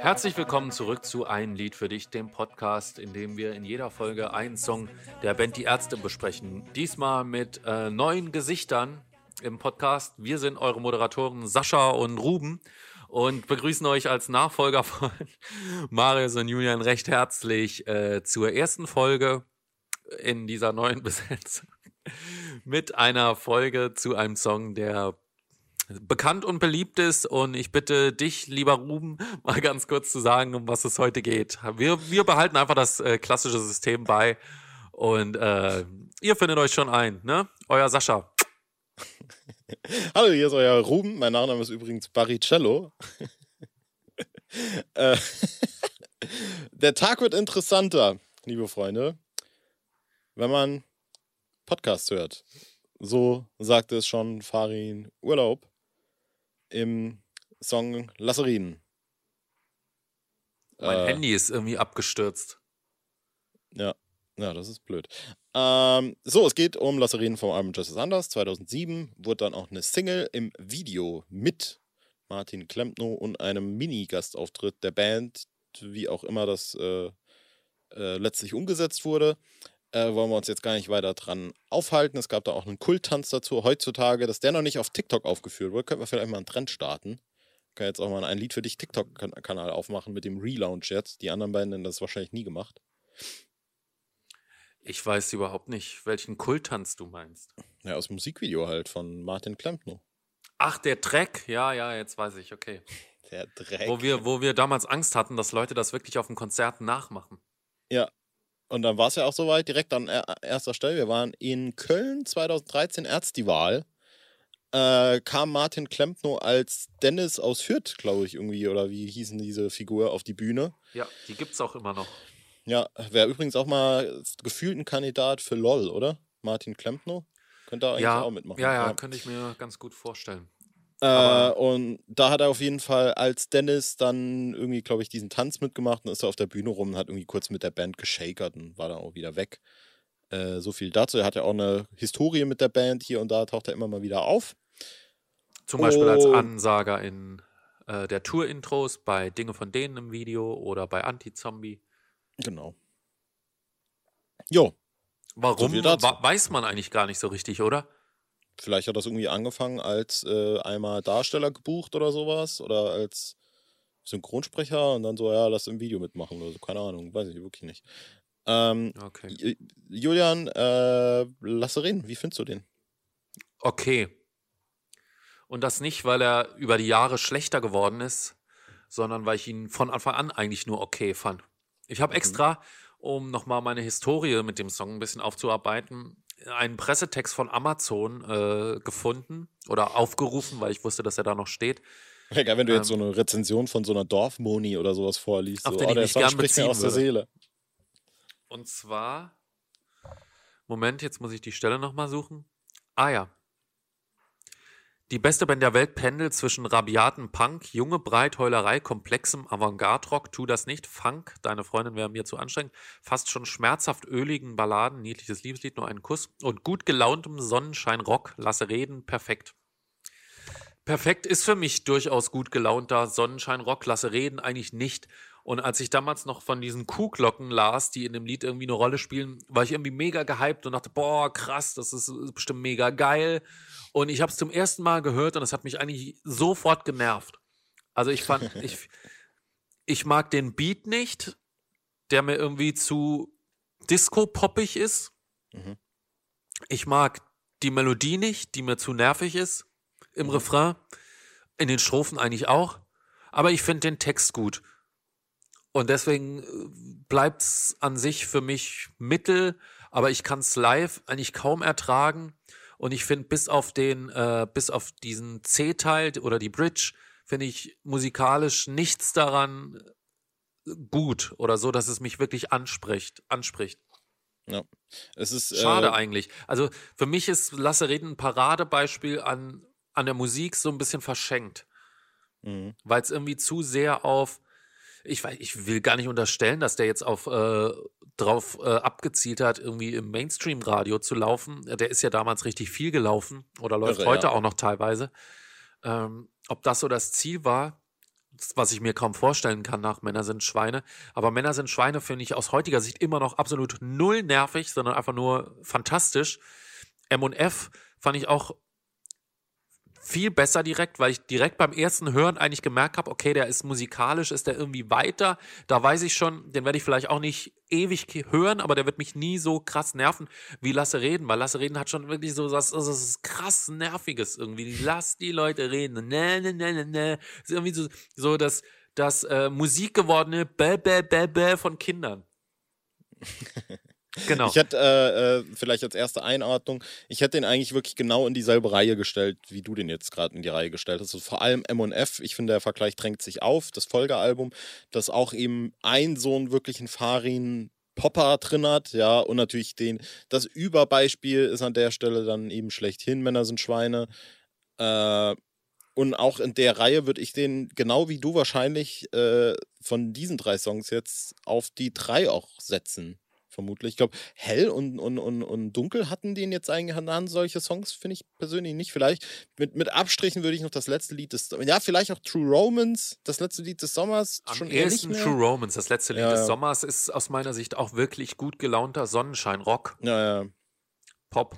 Herzlich willkommen zurück zu Ein Lied für dich, dem Podcast, in dem wir in jeder Folge einen Song der Band Die Ärzte besprechen. Diesmal mit äh, neuen Gesichtern im Podcast. Wir sind eure Moderatoren Sascha und Ruben und begrüßen euch als Nachfolger von Marius und Julian recht herzlich äh, zur ersten Folge in dieser neuen Besetzung mit einer Folge zu einem Song, der bekannt und beliebt ist. Und ich bitte dich, lieber Ruben, mal ganz kurz zu sagen, um was es heute geht. Wir, wir behalten einfach das äh, klassische System bei und äh, ihr findet euch schon ein, ne? Euer Sascha. Hallo, hier ist euer Ruben. Mein Nachname ist übrigens Baricello. Äh, der Tag wird interessanter, liebe Freunde, wenn man Podcast hört. So sagte es schon Farin Urlaub im Song Lasserin. Mein äh, Handy ist irgendwie abgestürzt. Ja, ja, das ist blöd. Ähm, so, es geht um Lasserin vom Album Justice Anders. 2007 wurde dann auch eine Single im Video mit Martin Klempno und einem Mini-Gastauftritt der Band, wie auch immer das äh, äh, letztlich umgesetzt wurde. Äh, wollen wir uns jetzt gar nicht weiter dran aufhalten. Es gab da auch einen Kulttanz dazu. Heutzutage, dass der noch nicht auf TikTok aufgeführt wurde, könnten wir vielleicht mal einen Trend starten. Kann jetzt auch mal ein Lied für dich TikTok-Kanal aufmachen mit dem Relaunch jetzt. Die anderen beiden haben das wahrscheinlich nie gemacht. Ich weiß überhaupt nicht, welchen Kulttanz du meinst. Ja, aus dem Musikvideo halt von Martin Klempno. Ach, der Track? Ja, ja, jetzt weiß ich, okay. Der Dreck. Wo wir, wo wir damals Angst hatten, dass Leute das wirklich auf dem Konzert nachmachen. Ja. Und dann war es ja auch soweit, direkt an erster Stelle. Wir waren in Köln 2013, Erzdival. Äh, kam Martin Klempno als Dennis aus Fürth, glaube ich, irgendwie, oder wie hießen diese Figur, auf die Bühne. Ja, die gibt es auch immer noch. Ja, wäre übrigens auch mal gefühlt ein Kandidat für LOL, oder? Martin Klempno. Könnte er eigentlich ja, auch mitmachen. Ja, ja, ja, könnte ich mir ganz gut vorstellen. Äh, und da hat er auf jeden Fall als Dennis dann irgendwie, glaube ich, diesen Tanz mitgemacht und ist er auf der Bühne rum und hat irgendwie kurz mit der Band geschakert und war dann auch wieder weg. Äh, so viel dazu. Er hat ja auch eine Historie mit der Band hier und da taucht er immer mal wieder auf. Zum Beispiel oh. als Ansager in äh, der Tour-Intros bei Dinge von denen im Video oder bei Anti-Zombie. Genau. Jo. Warum? So weiß man eigentlich gar nicht so richtig, oder? Vielleicht hat das irgendwie angefangen als äh, einmal Darsteller gebucht oder sowas oder als Synchronsprecher und dann so, ja, lass im Video mitmachen oder so. Keine Ahnung, weiß ich wirklich nicht. Ähm, okay. Julian, äh, Lasserin, wie findest du den? Okay. Und das nicht, weil er über die Jahre schlechter geworden ist, sondern weil ich ihn von Anfang an eigentlich nur okay fand. Ich habe mhm. extra, um nochmal meine Historie mit dem Song ein bisschen aufzuarbeiten, einen Pressetext von Amazon äh, gefunden oder aufgerufen, weil ich wusste, dass er da noch steht. Wäre geil, wenn du ähm, jetzt so eine Rezension von so einer Dorfmoni oder sowas vorliest. Auf so, den oh, der ich Song gern spricht mir aus der Seele. Und zwar, Moment, jetzt muss ich die Stelle nochmal suchen. Ah ja, die beste Band der Welt pendelt zwischen rabiaten Punk, junge Breitheulerei, komplexem Avantgarde-Rock, tu das nicht, Funk, deine Freundin wäre mir zu anstrengend, fast schon schmerzhaft öligen Balladen, niedliches Liebeslied, nur einen Kuss. Und gut gelauntem Sonnenschein-Rock, lasse reden, perfekt. Perfekt ist für mich durchaus gut gelaunter Sonnenschein-Rock, lasse reden eigentlich nicht. Und als ich damals noch von diesen Kuhglocken las, die in dem Lied irgendwie eine Rolle spielen, war ich irgendwie mega gehypt und dachte, boah, krass, das ist bestimmt mega geil. Und ich habe es zum ersten Mal gehört und es hat mich eigentlich sofort genervt. Also ich fand, ich, ich mag den Beat nicht, der mir irgendwie zu disco-poppig ist. Mhm. Ich mag die Melodie nicht, die mir zu nervig ist im mhm. Refrain. In den Strophen eigentlich auch. Aber ich finde den Text gut. Und deswegen äh, bleibt es an sich für mich mittel, aber ich kann es live eigentlich kaum ertragen. Und ich finde, bis auf den, äh, bis auf diesen C-Teil oder die Bridge, finde ich musikalisch nichts daran äh, gut oder so, dass es mich wirklich anspricht, anspricht. Ja. Es ist schade äh, eigentlich. Also für mich ist Lasse Reden ein Paradebeispiel an, an der Musik so ein bisschen verschenkt. Mhm. Weil es irgendwie zu sehr auf ich, weiß, ich will gar nicht unterstellen, dass der jetzt auf äh, drauf äh, abgezielt hat, irgendwie im Mainstream-Radio zu laufen. Der ist ja damals richtig viel gelaufen oder läuft Irre, heute ja. auch noch teilweise. ähm, ob das so das Ziel war, was ich mir kaum vorstellen kann nach Männer sind Schweine. Aber Männer sind Schweine finde ich aus heutiger Sicht immer noch absolut null nervig, sondern einfach nur fantastisch. M und F fand ich auch viel besser direkt, weil ich direkt beim ersten Hören eigentlich gemerkt habe, okay, der ist musikalisch, ist der irgendwie weiter. Da weiß ich schon, den werde ich vielleicht auch nicht ewig hören, aber der wird mich nie so krass nerven wie Lasse reden, weil Lasse reden hat schon wirklich so was, das ist krass nerviges irgendwie. Lass die Leute reden. Ne, ne, ne, ne, ne. Ist irgendwie so, so das, das äh, Musik gewordene Bäh, Bäh, Bäh, Bäh von Kindern. Genau. Ich hätte äh, äh, vielleicht als erste Einordnung, ich hätte den eigentlich wirklich genau in dieselbe Reihe gestellt, wie du den jetzt gerade in die Reihe gestellt hast. Also vor allem M&F, ich finde, der Vergleich drängt sich auf, das Folgealbum, das auch eben ein so einen wirklichen Farin Popper drin hat, ja, und natürlich den, das Überbeispiel ist an der Stelle dann eben schlechthin, Männer sind Schweine. Äh, und auch in der Reihe würde ich den, genau wie du wahrscheinlich, äh, von diesen drei Songs jetzt auf die drei auch setzen vermutlich. Ich glaube, hell und, und, und, und dunkel hatten den jetzt eigentlich an solche Songs, finde ich persönlich nicht. Vielleicht mit, mit Abstrichen würde ich noch das letzte Lied des Ja, vielleicht auch True Romans, das letzte Lied des Sommers. Am schon ersten True Romans, das letzte Lied ja, des Sommers, ist aus meiner Sicht auch wirklich gut gelaunter Sonnenschein-Rock. Ja, ja. Pop.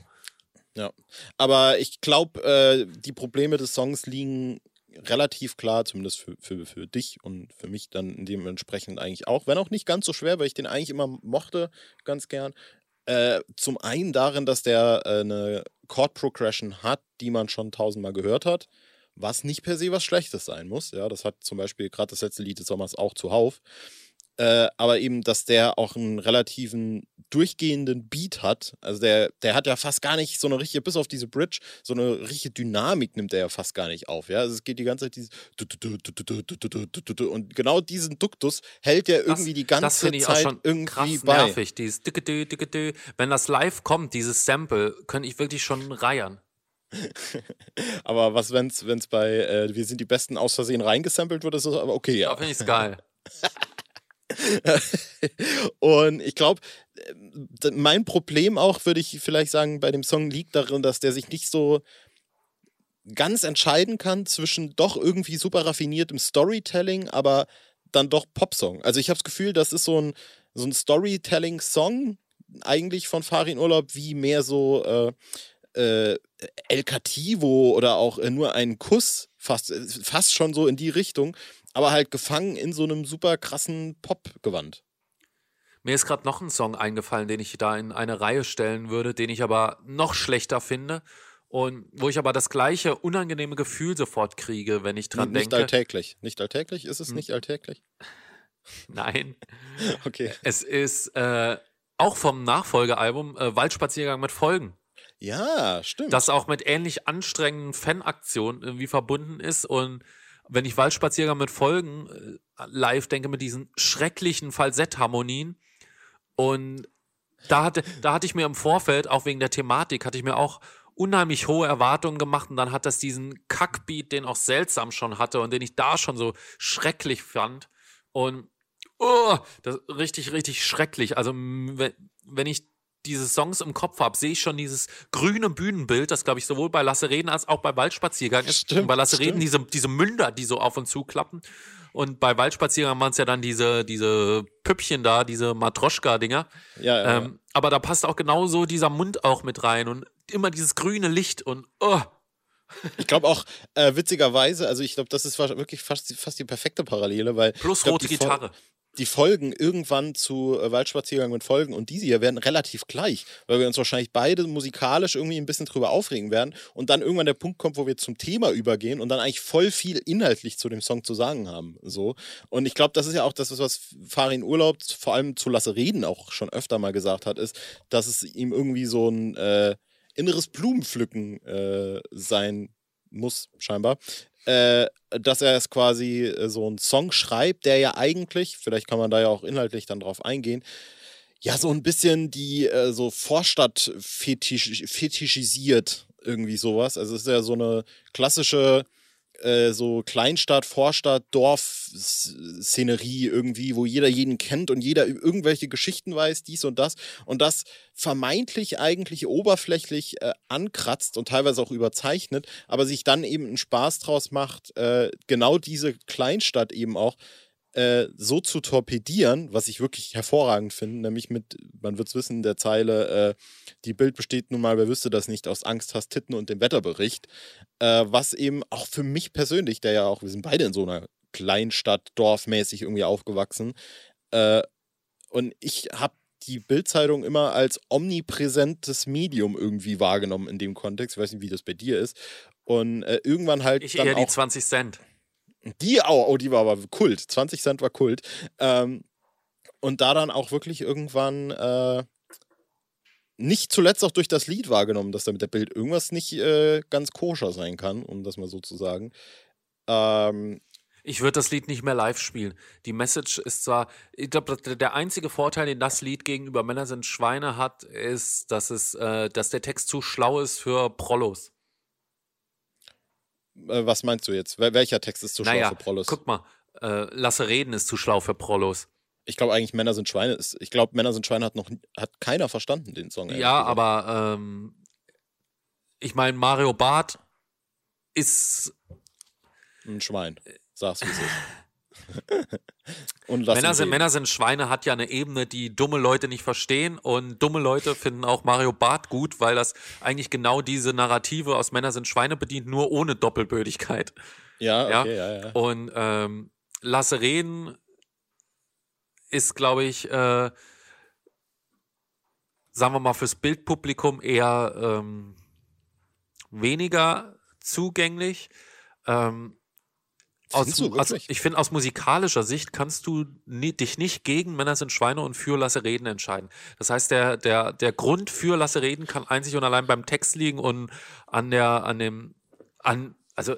Ja. Aber ich glaube, äh, die Probleme des Songs liegen relativ klar, zumindest für, für, für dich und für mich dann dementsprechend eigentlich auch, wenn auch nicht ganz so schwer, weil ich den eigentlich immer mochte, ganz gern. Äh, zum einen darin, dass der äh, eine Chord Progression hat, die man schon tausendmal gehört hat, was nicht per se was Schlechtes sein muss. Ja, das hat zum Beispiel gerade das letzte Lied des Sommers auch zuhauf. Äh, aber eben, dass der auch einen relativen durchgehenden Beat hat. Also der, der hat ja fast gar nicht so eine richtige, bis auf diese Bridge, so eine richtige Dynamik nimmt er ja fast gar nicht auf. Ja, also es geht die ganze Zeit dieses und genau diesen Duktus hält er irgendwie die ganze das Zeit irgendwie krass bei. nervig. Dieses Wenn das live kommt, dieses Sample, könnte ich wirklich schon reiern. aber was, wenn es bei äh, Wir sind die Besten aus Versehen reingesampelt wird, ist das aber okay, ja. Da finde ich es geil. und ich glaube, mein Problem auch, würde ich vielleicht sagen, bei dem Song liegt darin, dass der sich nicht so ganz entscheiden kann zwischen doch irgendwie super raffiniertem Storytelling, aber dann doch Popsong. Also ich habe das Gefühl, das ist so ein, so ein Storytelling-Song eigentlich von Farin Urlaub, wie mehr so äh, äh, El Cativo oder auch äh, nur ein Kuss, fast, fast schon so in die Richtung aber halt gefangen in so einem super krassen Pop-Gewand. Mir ist gerade noch ein Song eingefallen, den ich da in eine Reihe stellen würde, den ich aber noch schlechter finde und wo ich aber das gleiche unangenehme Gefühl sofort kriege, wenn ich dran nicht denke. Nicht alltäglich. Nicht alltäglich? Ist es hm. nicht alltäglich? Nein. okay. Es ist äh, auch vom Nachfolgealbum äh, Waldspaziergang mit Folgen. Ja, stimmt. Das auch mit ähnlich anstrengenden Fanaktionen irgendwie verbunden ist und wenn ich Waldspaziergang mit Folgen äh, live denke, mit diesen schrecklichen Falsettharmonien. Und da hatte, da hatte ich mir im Vorfeld, auch wegen der Thematik, hatte ich mir auch unheimlich hohe Erwartungen gemacht und dann hat das diesen Kackbeat, den auch seltsam schon hatte und den ich da schon so schrecklich fand. Und oh, das richtig, richtig schrecklich. Also wenn, wenn ich diese Songs im Kopf habe, sehe ich schon dieses grüne Bühnenbild, das glaube ich sowohl bei Lasse Reden als auch bei Waldspaziergang ist. Stimmt, bei Lasse stimmt. Reden diese, diese Münder, die so auf und zu klappen. Und bei Waldspaziergang waren es ja dann diese, diese Püppchen da, diese Matroschka-Dinger. Ja, ja, ähm, ja. Aber da passt auch genauso dieser Mund auch mit rein und immer dieses grüne Licht und oh. Ich glaube auch, äh, witzigerweise, also ich glaube, das ist wirklich fast, fast die perfekte Parallele, weil. Plus glaub, rote Gitarre die Folgen irgendwann zu äh, Waldspaziergang mit Folgen und diese hier werden relativ gleich, weil wir uns wahrscheinlich beide musikalisch irgendwie ein bisschen drüber aufregen werden und dann irgendwann der Punkt kommt, wo wir zum Thema übergehen und dann eigentlich voll viel inhaltlich zu dem Song zu sagen haben. So. Und ich glaube, das ist ja auch das, was Farin Urlaub vor allem zu Lasse Reden auch schon öfter mal gesagt hat, ist, dass es ihm irgendwie so ein äh, inneres Blumenpflücken äh, sein muss, scheinbar, äh, dass er es quasi äh, so einen Song schreibt, der ja eigentlich, vielleicht kann man da ja auch inhaltlich dann drauf eingehen, ja so ein bisschen die äh, so Vorstadt fetisch, fetischisiert, irgendwie sowas. Also es ist ja so eine klassische äh, so Kleinstadt, Vorstadt, Dorf-Szenerie irgendwie, wo jeder jeden kennt und jeder irgendwelche Geschichten weiß, dies und das. Und das vermeintlich eigentlich oberflächlich äh, ankratzt und teilweise auch überzeichnet, aber sich dann eben einen Spaß draus macht, äh, genau diese Kleinstadt eben auch äh, so zu torpedieren, was ich wirklich hervorragend finde, nämlich mit, man wird es wissen, in der Zeile, äh, die Bild besteht nun mal, wer wüsste das nicht, aus Angst, Hass, Titten und dem Wetterbericht, äh, was eben auch für mich persönlich, der ja auch, wir sind beide in so einer Kleinstadt, dorfmäßig irgendwie aufgewachsen, äh, und ich habe die Bildzeitung immer als omnipräsentes Medium irgendwie wahrgenommen in dem Kontext. Ich weiß nicht, wie das bei dir ist. Und äh, irgendwann halt. Ich eher die 20 Cent. Die, oh, oh, die war aber Kult. 20 Cent war Kult. Ähm, und da dann auch wirklich irgendwann äh, nicht zuletzt auch durch das Lied wahrgenommen, dass da mit der Bild irgendwas nicht äh, ganz koscher sein kann, um das mal so zu sagen. Ähm, ich würde das Lied nicht mehr live spielen. Die Message ist zwar, ich glaube, der einzige Vorteil, den das Lied gegenüber Männer sind Schweine hat, ist, dass es, äh, dass der Text zu schlau ist für Prollos. Äh, was meinst du jetzt? Welcher Text ist zu naja, schlau für Prollos? Guck mal, äh, Lasse reden ist zu schlau für Prollos. Ich glaube eigentlich, Männer sind Schweine. Ich glaube, Männer sind Schweine hat noch hat keiner verstanden, den Song. Ja, aber ähm, ich meine, Mario Barth ist ein Schwein. Sag's wie es ist. Männer sind, Männer sind Schweine hat ja eine Ebene, die dumme Leute nicht verstehen und dumme Leute finden auch Mario Barth gut, weil das eigentlich genau diese Narrative aus Männer sind Schweine bedient, nur ohne Doppelbödigkeit. Ja, okay, ja, ja, ja. Und ähm, Lasse reden ist, glaube ich, äh, sagen wir mal, fürs Bildpublikum eher ähm, weniger zugänglich. Ähm, aus, also ich finde, aus musikalischer Sicht kannst du nie, dich nicht gegen Männer sind Schweine und für Lasse Reden entscheiden. Das heißt, der, der, der Grund für Lasse Reden kann einzig und allein beim Text liegen und an der, an dem, an, also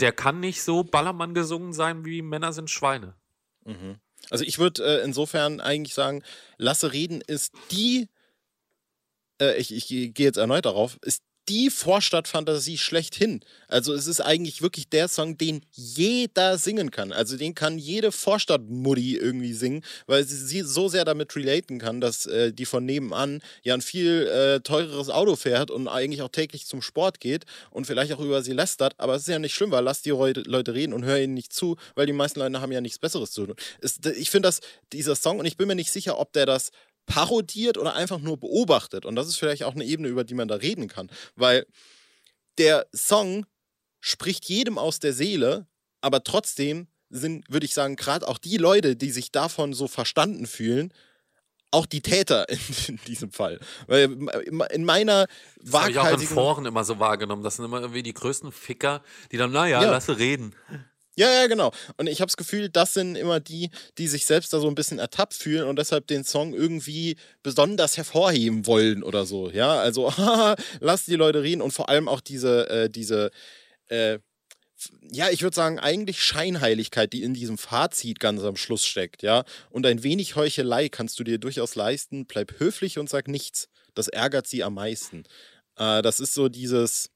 der kann nicht so Ballermann gesungen sein wie Männer sind Schweine. Mhm. Also ich würde äh, insofern eigentlich sagen, Lasse Reden ist die, äh, ich, ich gehe jetzt erneut darauf, ist die Vorstadtfantasie schlechthin. Also es ist eigentlich wirklich der Song, den jeder singen kann. Also den kann jede Vorstadtmutti irgendwie singen, weil sie, so sehr damit relaten kann, dass äh, die von nebenan ja ein viel äh, teureres Auto fährt und eigentlich auch täglich zum Sport geht und vielleicht auch über sie lästert. Aber es ist ja nicht schlimm, weil lass die Leute reden und hör ihnen nicht zu, weil die meisten Leute haben ja nichts Besseres zu tun. ich finde, dass dieser Song, und ich bin mir nicht sicher, ob der das parodiert oder einfach nur beobachtet. Und das ist vielleicht auch eine Ebene, über die man da reden kann. Weil der Song spricht jedem aus der Seele, aber trotzdem sind, würde ich sagen, gerade auch die Leute, die sich davon so verstanden fühlen, auch die Täter in, in diesem Fall. Weil in meiner das habe ich auch in Foren immer so wahrgenommen. Das sind immer irgendwie die größten Ficker, die dann, naja, ja. lasse reden. Ja, ja, genau. Und ich habe das Gefühl, das sind immer die, die sich selbst da so ein bisschen ertappt fühlen und deshalb den Song irgendwie besonders hervorheben wollen oder so. Ja, also lass die Leute reden und vor allem auch diese, äh, diese, äh, ja, ich würde sagen, eigentlich Scheinheiligkeit, die in diesem Fazit ganz am Schluss steckt, ja. Und ein wenig Heuchelei kannst du dir durchaus leisten. Bleib höflich und sag nichts. Das ärgert sie am meisten. Äh, das ist so dieses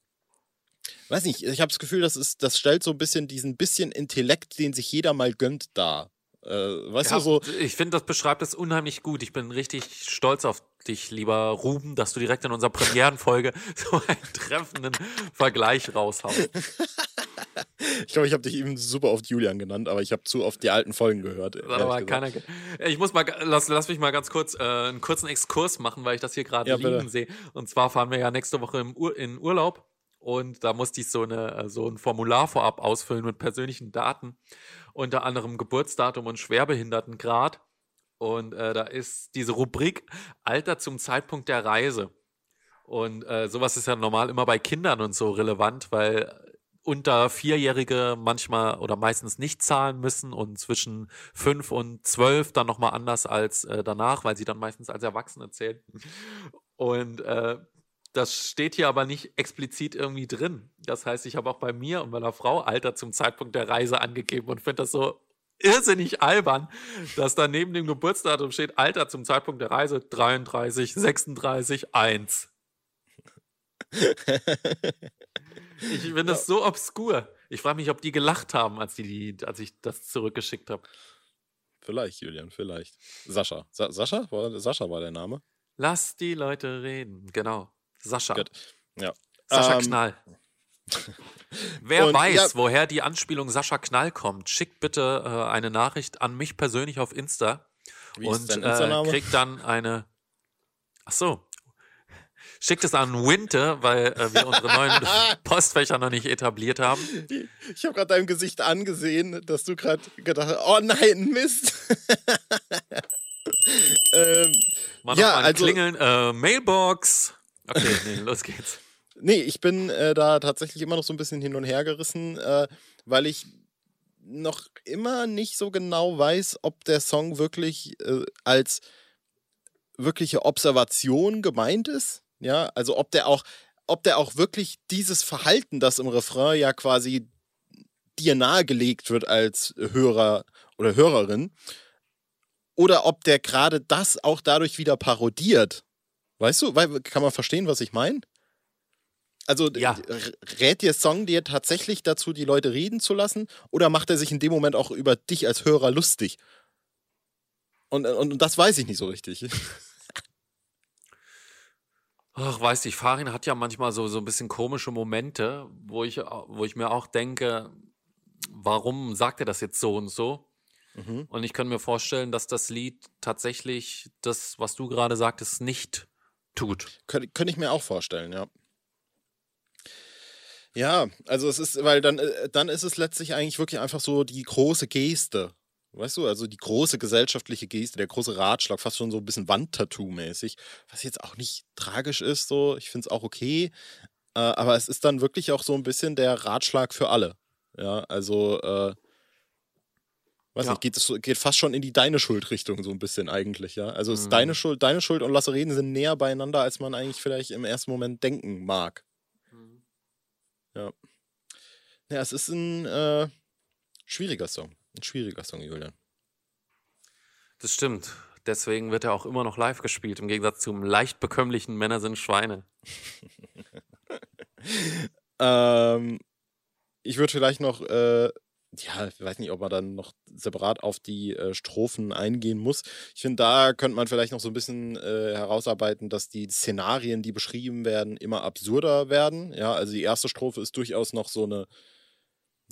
weiß nicht, ich habe das Gefühl, das, ist, das stellt so ein bisschen diesen bisschen Intellekt, den sich jeder mal gönnt, dar. Äh, weißt ja, du so? Ich finde, das beschreibt es unheimlich gut. Ich bin richtig stolz auf dich, lieber Ruben, dass du direkt in unserer Premierenfolge so einen treffenden Vergleich raushaust. ich glaube, ich habe dich eben super oft Julian genannt, aber ich habe zu oft die alten Folgen gehört. Aber keiner, ich muss mal, lass, lass mich mal ganz kurz äh, einen kurzen Exkurs machen, weil ich das hier gerade ja, liegen sehe. Und zwar fahren wir ja nächste Woche im Ur in Urlaub und da musste ich so, eine, äh, so ein Formular vorab ausfüllen mit persönlichen Daten, unter anderem Geburtsdatum und Schwerbehindertengrad. Und äh, da ist diese Rubrik Alter zum Zeitpunkt der Reise. Und äh, sowas ist ja normal immer bei Kindern und so relevant, weil unter Vierjährige manchmal oder meistens nicht zahlen müssen und zwischen fünf und zwölf dann nochmal anders als äh, danach, weil sie dann meistens als Erwachsene zählen. Und äh, das steht hier aber nicht explizit irgendwie drin. Das heißt, ich habe auch bei mir und meiner Frau Alter zum Zeitpunkt der Reise angegeben und finde das so irrsinnig albern, dass da neben dem Geburtsdatum steht Alter zum Zeitpunkt der Reise 33, 36, 1. ich finde das so obskur. Ich frage mich, ob die gelacht haben, als, die, als ich das zurückgeschickt habe. Vielleicht, Julian, vielleicht. Sascha. Sa Sascha? War, Sascha war der Name. Lass die Leute reden. Genau. Sascha. Gut. Ja. Sascha Ähm, Knall. Wer weiß, ja- woher die Anspielung Sascha Knall kommt, schickt bitte äh, eine Nachricht an mich persönlich auf Insta Wie und äh, kriegt dann eine. Ach so. Schickt es an Winter, weil äh, wir unsere neuen Postfächer noch nicht etabliert haben. Ich habe gerade deinem Gesicht angesehen, dass du gerade gedacht hast, oh nein, Mist. ähm, Mal Ja, noch mal also- klingeln. Äh, Mailbox. Okay, nee, los geht's. nee, ich bin äh, da tatsächlich immer noch so ein bisschen hin und her gerissen, äh, weil ich noch immer nicht so genau weiß, ob der Song wirklich äh, als wirkliche Observation gemeint ist. Ja, also ob der auch, ob der auch wirklich dieses Verhalten, das im Refrain ja quasi dir nahegelegt wird als Hörer oder Hörerin, oder ob der gerade das auch dadurch wieder parodiert. Weißt du, kann man verstehen, was ich meine? Also Ja. rät der Song dir tatsächlich dazu, die Leute reden zu lassen, oder macht er sich in dem Moment auch über dich als Hörer lustig? Und, und, und das weiß ich nicht so richtig. Ach, weißt du, Farin hat ja manchmal so, so ein bisschen komische Momente, wo ich, wo ich mir auch denke, warum sagt er das jetzt so und so? Mhm. Und ich kann mir vorstellen, dass das Lied tatsächlich das, was du gerade sagtest, nicht tut. Könnte ich mir auch vorstellen, ja. Ja, also es ist, weil dann, äh, dann ist es letztlich eigentlich wirklich einfach so die große Geste. Weißt du, also die große gesellschaftliche Geste, der große Ratschlag, fast schon so ein bisschen Wandtattoo-mäßig, was jetzt auch nicht tragisch ist, so, ich finde es auch okay. Äh, aber es ist dann wirklich auch so ein bisschen der Ratschlag für alle. Ja, also, äh, weiß Ja. nicht, geht, es, so- geht fast schon in die deine Schuld-Richtung so ein bisschen eigentlich, ja. Also es ist Mhm. deine Schuld, deine Schuld und Lasse Reden sind näher beieinander, als man eigentlich vielleicht im ersten Moment denken mag. Ja. Ja, es ist ein äh, schwieriger Song. Ein schwieriger Song, Julian. Das stimmt. Deswegen wird er auch immer noch live gespielt, im Gegensatz zum leicht bekömmlichen Männer sind Schweine. Ähm, ich würde vielleicht noch, äh, ja, ich weiß nicht, ob man dann noch separat auf die äh, Strophen eingehen muss. Ich finde, da könnte man vielleicht noch so ein bisschen äh, herausarbeiten, dass die Szenarien, die beschrieben werden, immer absurder werden. Ja, also die erste Strophe ist durchaus noch so eine,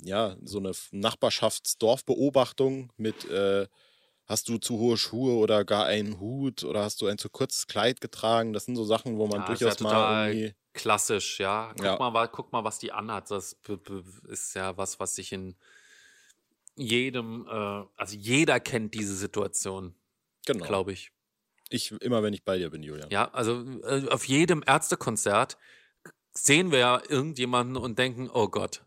ja, so eine Nachbarschaftsdorfbeobachtung mit, äh, hast du zu hohe Schuhe oder gar einen Hut oder hast du ein zu kurzes Kleid getragen? Das sind so Sachen, wo man Ja, durchaus mal irgendwie. Klassisch, ja. Guck, Ja. Mal, guck mal, was die anhat. Das ist ja was, was sich in jedem, äh, also jeder kennt diese Situation, Genau. glaube ich. Ich immer, wenn ich bei dir bin, Julian. Ja, also äh, auf jedem Ärztekonzert sehen wir ja irgendjemanden und denken, oh Gott.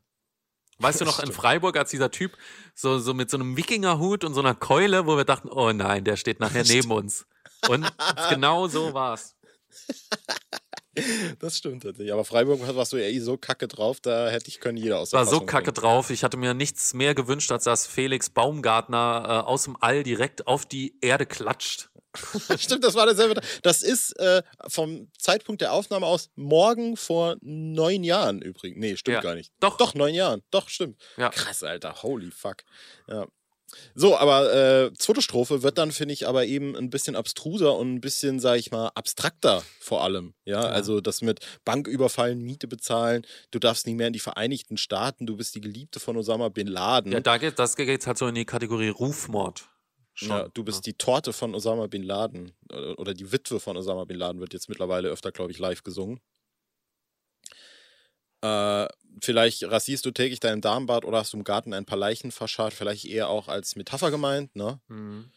Weißt du noch in. Freiburg, als dieser Typ so, so mit so einem Wikingerhut und so einer Keule, wo wir dachten, oh nein, der steht nachher neben uns. Und genau so war's. Das stimmt tatsächlich. Aber Freiburg warst du ja eh so kacke drauf, da hätte ich können jeder aus der war so kacke drauf. Ich hatte mir nichts mehr gewünscht, als dass Felix Baumgartner äh, aus dem All direkt auf die Erde klatscht. bringen. Stimmt, das war derselbe. Das ist äh, vom Zeitpunkt der Aufnahme aus morgen vor neun Jahren übrigens. Nee, stimmt Ja. gar nicht. Doch. Doch, neun Jahren. Doch, stimmt. Ja. Krass, Alter. Holy fuck. Ja. So, aber äh, zweite Strophe wird dann, finde ich, aber eben ein bisschen abstruser und ein bisschen, sag ich mal, abstrakter vor allem. Ja, Ja. also das mit Banküberfallen, Miete bezahlen, du darfst nicht mehr in die Vereinigten Staaten, du bist die Geliebte von Osama Bin Laden. Ja, da geht, das geht halt so in die Kategorie Rufmord. Schon, ja, du bist die Torte von Osama Bin Laden oder oder die Witwe von Osama Bin Laden wird jetzt mittlerweile öfter, glaube ich, live gesungen. Äh, vielleicht rasierst du täglich deinen Darmbad oder hast du im Garten ein paar Leichen verscharrt, vielleicht eher auch als Metapher gemeint, ne? Mhm.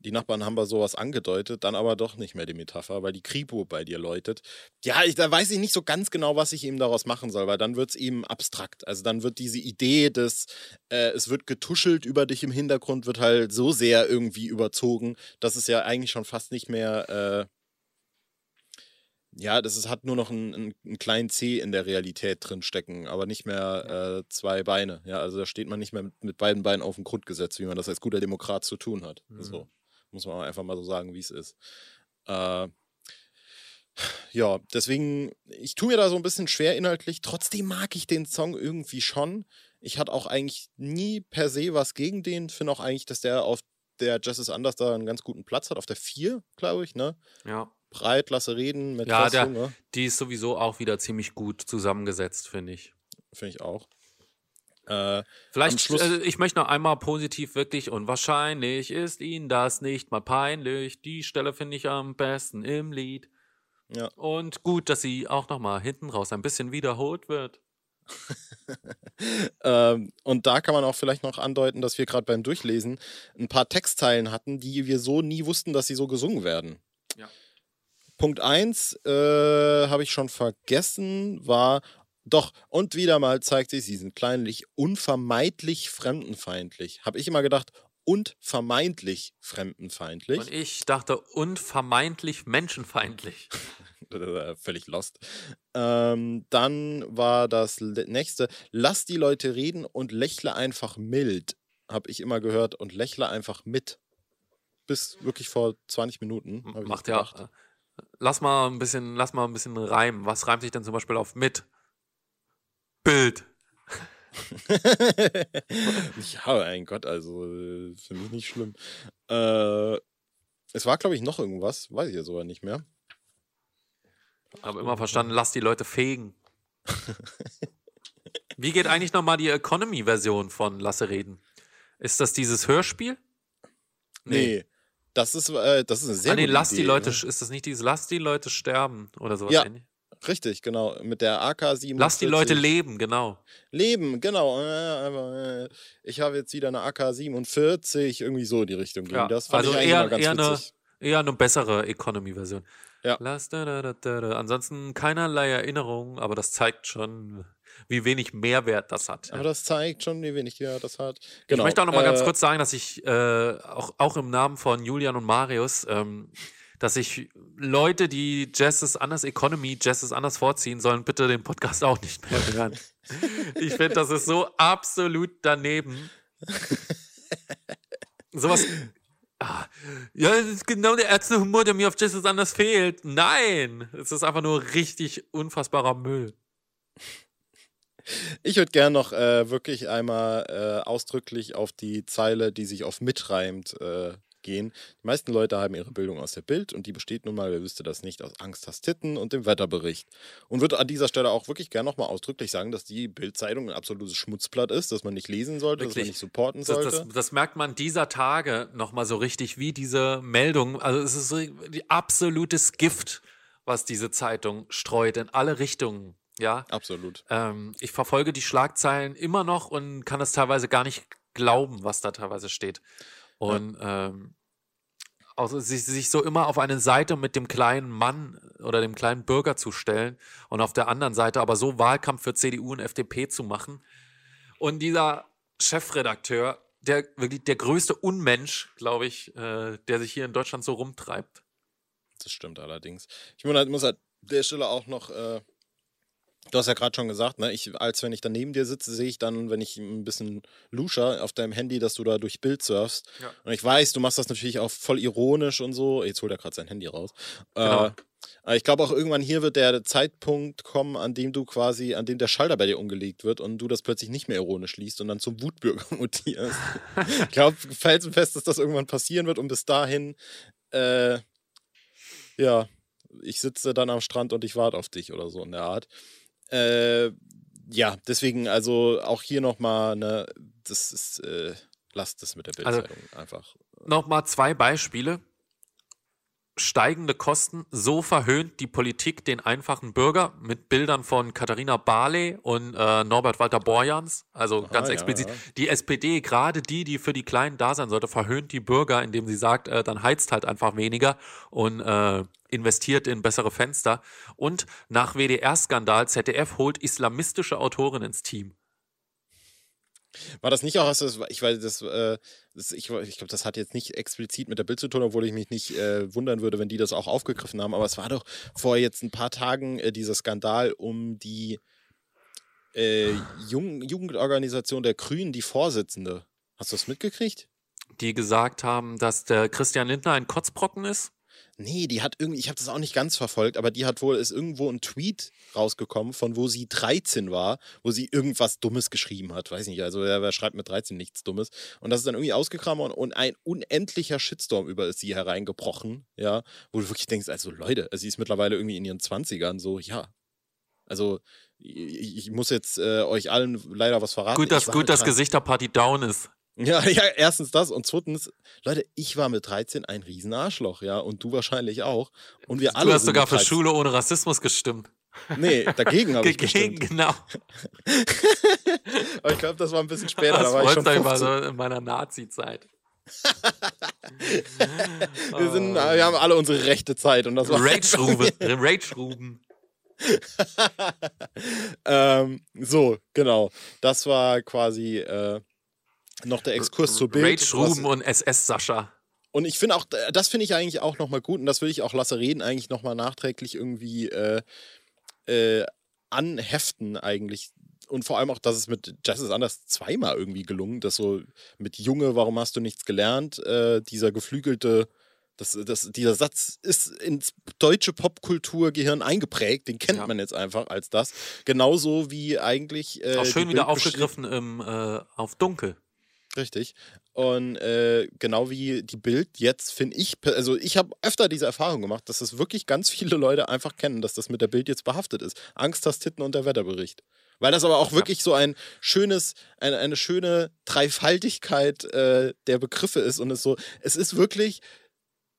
Die Nachbarn haben bei sowas angedeutet, dann aber doch nicht mehr die Metapher, weil die Kripo bei dir läutet. Ja, ich, da weiß ich nicht so ganz genau, was ich eben daraus machen soll, weil dann wird es eben abstrakt. Also dann wird diese Idee des, äh, es wird getuschelt über dich im Hintergrund, wird halt so sehr irgendwie überzogen, dass es ja eigentlich schon fast nicht mehr, äh, ja, das ist, hat nur noch einen, einen, einen kleinen C in der Realität drin stecken, aber nicht mehr äh, zwei Beine. Ja, also da steht man nicht mehr mit, mit beiden Beinen auf dem Grundgesetz, wie man das als guter Demokrat zu tun hat. Mhm. So. Muss man einfach mal so sagen, wie es ist. Äh, ja, deswegen, ich tue mir da so ein bisschen schwer inhaltlich. Trotzdem mag ich den Song irgendwie schon. Ich hatte auch eigentlich nie per se was gegen den. Finde auch eigentlich, dass der auf der Justice Anders da einen ganz guten Platz hat, auf der 4, glaube ich, ne? Ja. Breit, lasse reden, mit Ja, der- ne? Die ist sowieso auch wieder ziemlich gut zusammengesetzt, finde ich. Finde ich auch. Äh, Vielleicht, Schluss- äh, ich möchte noch einmal positiv wirklich und wahrscheinlich ist Ihnen das nicht mal peinlich. Die Stelle finde ich am besten im Lied. Ja. Und gut, dass sie auch noch mal hinten raus ein bisschen wiederholt wird. Ähm, und da kann man auch vielleicht noch andeuten, dass wir gerade beim Durchlesen ein paar Textzeilen hatten, die wir so nie wussten, dass sie so gesungen werden. Ja. Punkt 1 äh, habe ich schon vergessen, war doch, und wieder mal zeigt sich, sie sind kleinlich unvermeidlich fremdenfeindlich. Habe ich immer gedacht, und vermeintlich fremdenfeindlich. Und ich dachte, und vermeintlich menschenfeindlich. Äh, völlig lost. Ähm, dann war das nächste, lass die Leute reden und lächle einfach mild. Habe ich immer gehört und lächle einfach mit. Bis wirklich vor 20 Minuten. Macht ja. Lass mal ein bisschen, lass mal ein bisschen reimen. Was reimt sich denn zum Beispiel auf mit? Bild. ja, mein Gott, also äh, für mich nicht schlimm. Äh, es war, glaube ich, noch irgendwas, weiß ich jetzt aber nicht mehr. Habe immer verstanden, lass die Leute fegen. Wie geht eigentlich nochmal die Economy-Version von Lasse reden? Ist das dieses Hörspiel? Nee. Das ist, äh, das ist eine sehr ah, nee, gute lass die Idee, Leute, ne? ist das nicht dieses Lass die Leute sterben oder sowas Ja, ähnlich? Richtig, genau. Mit der AK-47. Lass die Leute leben, genau. Leben, genau. Äh, äh, Ich habe jetzt wieder eine AK-47, irgendwie so in die Richtung ging. Ja, das fand also ich eigentlich eher, immer ganz eher, eine, eher eine bessere Economy-Version. Ja. Lass da, da, da, da, da. Ansonsten keinerlei Erinnerung, aber das zeigt schon, wie wenig Mehrwert das hat. Aber das zeigt schon, wie wenig ja, das hat. Genau. Ich möchte auch noch mal ganz äh, kurz sagen, dass ich äh, auch, auch im Namen von Julian und Marius, ähm, dass ich Leute, die Jazz ist anders Economy, Jazz ist anders vorziehen, sollen bitte den Podcast auch nicht mehr hören. ich finde, das ist so absolut daneben. Sowas. Ah, ja, das ist genau der Ärztehumor, der mir auf Jazz ist anders fehlt. Nein, es ist einfach nur richtig unfassbarer Müll. Ich würde gern noch äh, wirklich einmal äh, ausdrücklich auf die Zeile, die sich auf mitreimt, äh, gehen. Die meisten Leute haben ihre Bildung aus der Bild und die besteht nun mal, wer wüsste das nicht, aus Angst, hast Titten und dem Wetterbericht. Und würde an dieser Stelle auch wirklich gern nochmal ausdrücklich sagen, dass die Bildzeitung ein absolutes Schmutzblatt ist, dass man nicht lesen sollte, dass man Wirklich. nicht supporten Das, sollte. das, das merkt man dieser Tage nochmal so richtig, wie diese Meldung. Also es ist so absolutes Gift, was diese Zeitung streut in alle Richtungen. Ja, Absolut. ähm, ich verfolge die Schlagzeilen immer noch und kann es teilweise gar nicht glauben, was da teilweise steht. Und ähm, also sich, sich so immer auf eine Seite mit dem kleinen Mann oder dem kleinen Bürger zu stellen und auf der anderen Seite aber so Wahlkampf für CDU und FDP zu machen. Und dieser Chefredakteur, der wirklich der größte Unmensch, glaube ich, äh, der sich hier in Deutschland so rumtreibt. Das stimmt allerdings. Ich muss halt, muss halt an der Stelle auch noch, äh, du hast ja gerade schon gesagt, ne, ich, als wenn ich da neben dir sitze, sehe ich dann, wenn ich ein bisschen luscher auf deinem Handy, dass du da durch Bild surfst. Ja. Und ich weiß, du machst das natürlich auch voll ironisch und so. Jetzt holt er gerade sein Handy raus. Genau. Äh, aber ich glaube auch irgendwann hier wird der Zeitpunkt kommen, an dem du quasi, an dem der Schalter bei dir umgelegt wird und du das plötzlich nicht mehr ironisch liest und dann zum Wutbürger mutierst. ich glaube felsenfest, dass das irgendwann passieren wird und bis dahin, äh, ja, ich sitze dann am Strand und ich warte auf dich oder so in der Art. Äh, ja, deswegen also auch hier nochmal, ne, das ist, äh, lasst es mit der Also Bildzeitung einfach. Nochmal zwei Beispiele. Steigende Kosten, so verhöhnt die Politik den einfachen Bürger mit Bildern von Katharina Barley und äh, Norbert Walter Borjans. Also ganz ja, explizit. ja. Die SPD, gerade die, die für die Kleinen da sein sollte, verhöhnt die Bürger, indem sie sagt, äh, dann heizt halt einfach weniger und äh, investiert in bessere Fenster. Und nach WDR-Skandal, ZDF holt islamistische Autoren ins Team. War das nicht auch, ich weiß, das, äh, ich, ich glaube, das hat jetzt nicht explizit mit der Bild zu tun, obwohl ich mich nicht äh, wundern würde, wenn die das auch aufgegriffen haben. Aber es war doch vor jetzt ein paar Tagen äh, dieser Skandal um die äh, Jung, Jugendorganisation der Grünen, die Vorsitzende. Hast du das mitgekriegt? Die gesagt haben, dass der Christian Lindner ein Kotzbrocken ist. Nee, die hat irgendwie, ich habe das auch nicht ganz verfolgt, aber die hat wohl, ist irgendwo ein Tweet rausgekommen, von wo sie 13 war, wo sie irgendwas Dummes geschrieben hat. Weiß nicht, also wer, wer schreibt mit 13 nichts Dummes? Und das ist dann irgendwie ausgekramt worden und ein unendlicher Shitstorm über sie hereingebrochen, ja, wo du wirklich denkst, also Leute, sie ist mittlerweile irgendwie in ihren 20ern, so, ja. Also, ich, ich muss jetzt äh, euch allen leider was verraten. Gut, dass, gut, dass Gesichterparty down ist. Ja, ja, erstens das und zweitens, Leute, ich war mit 13 ein Riesenarschloch, ja, und du wahrscheinlich auch. Und wir du alle. Du hast sogar für Schule ohne Rassismus gestimmt. Nee, dagegen habe ich gestimmt. genau. Aber ich glaube, das war ein bisschen später, das da war ich schon 15. Mal so in meiner Nazi-Zeit. wir, sind, wir haben alle unsere rechte Zeit und das war Rage-Ruben. Rage-Ruben. ähm, so, genau. Das war quasi äh, noch der Exkurs zur Bild. Rage Ruben und SS Sascha. Und ich finde auch, das finde ich eigentlich auch nochmal gut und das will ich auch Lasse Reden eigentlich nochmal nachträglich irgendwie äh, äh, anheften eigentlich. Und vor allem auch, dass es mit Jazz ist anders zweimal irgendwie gelungen, dass so mit Junge, warum hast du nichts gelernt, äh, dieser geflügelte, das, das, dieser Satz ist ins deutsche Popkulturgehirn eingeprägt, den kennt ja. man jetzt einfach als das. Genauso wie eigentlich. Äh, auch schön wieder aufgegriffen im, äh, auf Dunkel. Richtig. Und äh, genau wie die Bild jetzt finde ich, also ich habe öfter diese Erfahrung gemacht, dass es wirklich ganz viele Leute einfach kennen, dass das mit der Bild jetzt behaftet ist. Angst, das Titten und der Wetterbericht. Weil das aber auch wirklich so ein schönes, eine, eine schöne Dreifaltigkeit äh, der Begriffe ist und es so, es ist wirklich,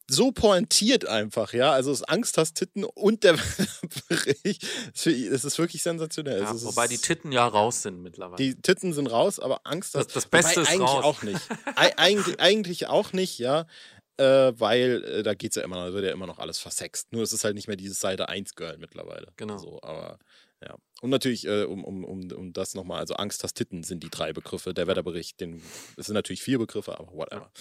so pointiert einfach, ja. Also es Angst hast Titten und der Bericht. Es ist wirklich sensationell. Ja, wobei die Titten ja raus sind mittlerweile. Die Titten sind raus, aber Angst hast das, das Beste ist eigentlich raus. auch nicht. eigentlich, eigentlich auch nicht, ja. Äh, weil äh, da geht es ja immer noch, da wird ja immer noch alles versext. Nur es ist halt nicht mehr dieses Seite 1 Girl mittlerweile. Genau. So, aber. Und natürlich, äh, um, um, um, um das nochmal, also Angst, hast Titten sind die drei Begriffe. Der Wetterbericht, den, es sind natürlich vier Begriffe, aber whatever.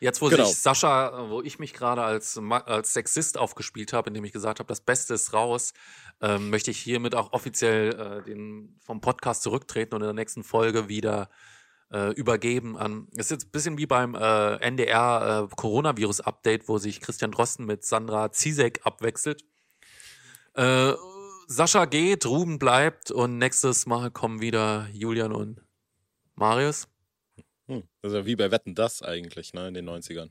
Jetzt, wo genau. sich Sascha, wo ich mich gerade als, als Sexist aufgespielt habe, indem ich gesagt habe, das Beste ist raus, ähm, möchte ich hiermit auch offiziell äh, den, vom Podcast zurücktreten und in der nächsten Folge wieder äh, übergeben an. Es ist jetzt ein bisschen wie beim äh, NDR äh, Coronavirus-Update, wo sich Christian Drosten mit Sandra Zizek abwechselt. Äh, Sascha geht, Ruben bleibt und nächstes Mal kommen wieder Julian und Marius. Hm, das ist ja wie bei Wetten das eigentlich, ne, in den 90ern.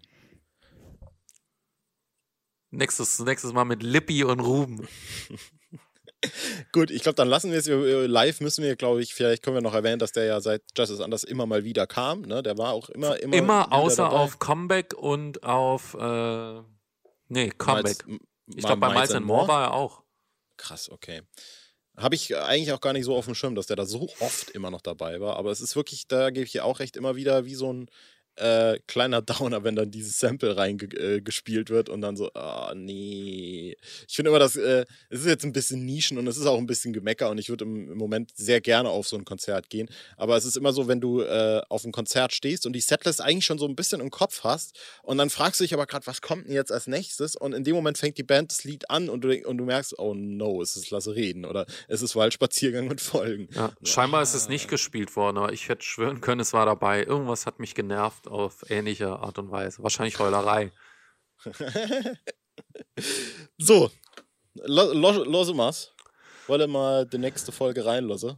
Nächstes, nächstes Mal mit Lippi und Ruben. Gut, ich glaube, dann lassen wir es live. Müssen wir, glaube ich, vielleicht können wir noch erwähnen, dass der ja seit Justice Anders immer mal wieder kam. Ne? Der war auch immer, immer. Immer außer dabei. auf Comeback und auf. Äh, nee, Comeback. Miles, ich glaube, bei Miles and More war er auch. Krass, okay. Habe ich eigentlich auch gar nicht so auf dem Schirm, dass der da so oft immer noch dabei war. Aber es ist wirklich, da gebe ich dir auch recht, immer wieder wie so ein äh, kleiner Downer, wenn dann dieses Sample reingespielt äh, wird und dann so, ah, oh, nee. Ich finde immer, dass äh, es ist jetzt ein bisschen Nischen und es ist auch ein bisschen Gemecker und ich würde im, im, Moment sehr gerne auf so ein Konzert gehen. Aber es ist immer so, wenn du äh, auf ein Konzert stehst und die Setlist eigentlich schon so ein bisschen im Kopf hast und dann fragst du dich aber gerade, was kommt denn jetzt als nächstes? Und in dem Moment fängt die Band das Lied an und du, und du merkst, oh no, es ist Lasse reden oder es ist Waldspaziergang mit Folgen. Ja, scheinbar ah. ist es nicht gespielt worden, aber ich hätte schwören können, es war dabei. Irgendwas hat mich genervt auf ähnliche Art und Weise. Wahrscheinlich Heulerei. so, los mal's. Wollen mal die nächste Folge reinlassen?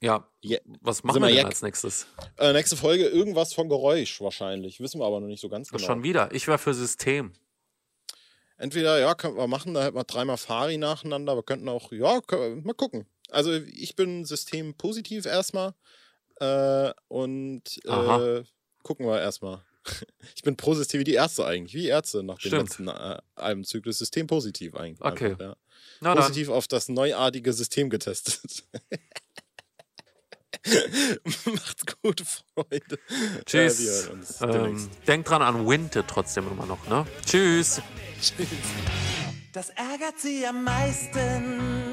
Ja. Yeah. Was machen wir denn als nächstes? Äh, nächste Folge irgendwas von Geräusch wahrscheinlich. Wissen wir aber noch nicht so ganz genau. Schon wieder. Ich wäre für System. Entweder, ja, könnten wir machen, da hätten wir dreimal Fari nacheinander. Wir könnten auch, ja, können, mal gucken. Also ich bin System positiv erstmal. Äh, und äh, gucken wir erstmal. Ich bin positiv wie die Ärzte eigentlich, wie Ärzte nach dem Stimmt. letzten äh, Albenzyklus. System positiv eigentlich. Okay. Einfach, ja. positiv dann. auf das neuartige System getestet. Macht's gut, Freunde. Tschüss. Ja, ähm, denkt dran an Winte trotzdem immer noch, ne? Tschüss. Tschüss. Das ärgert sie am meisten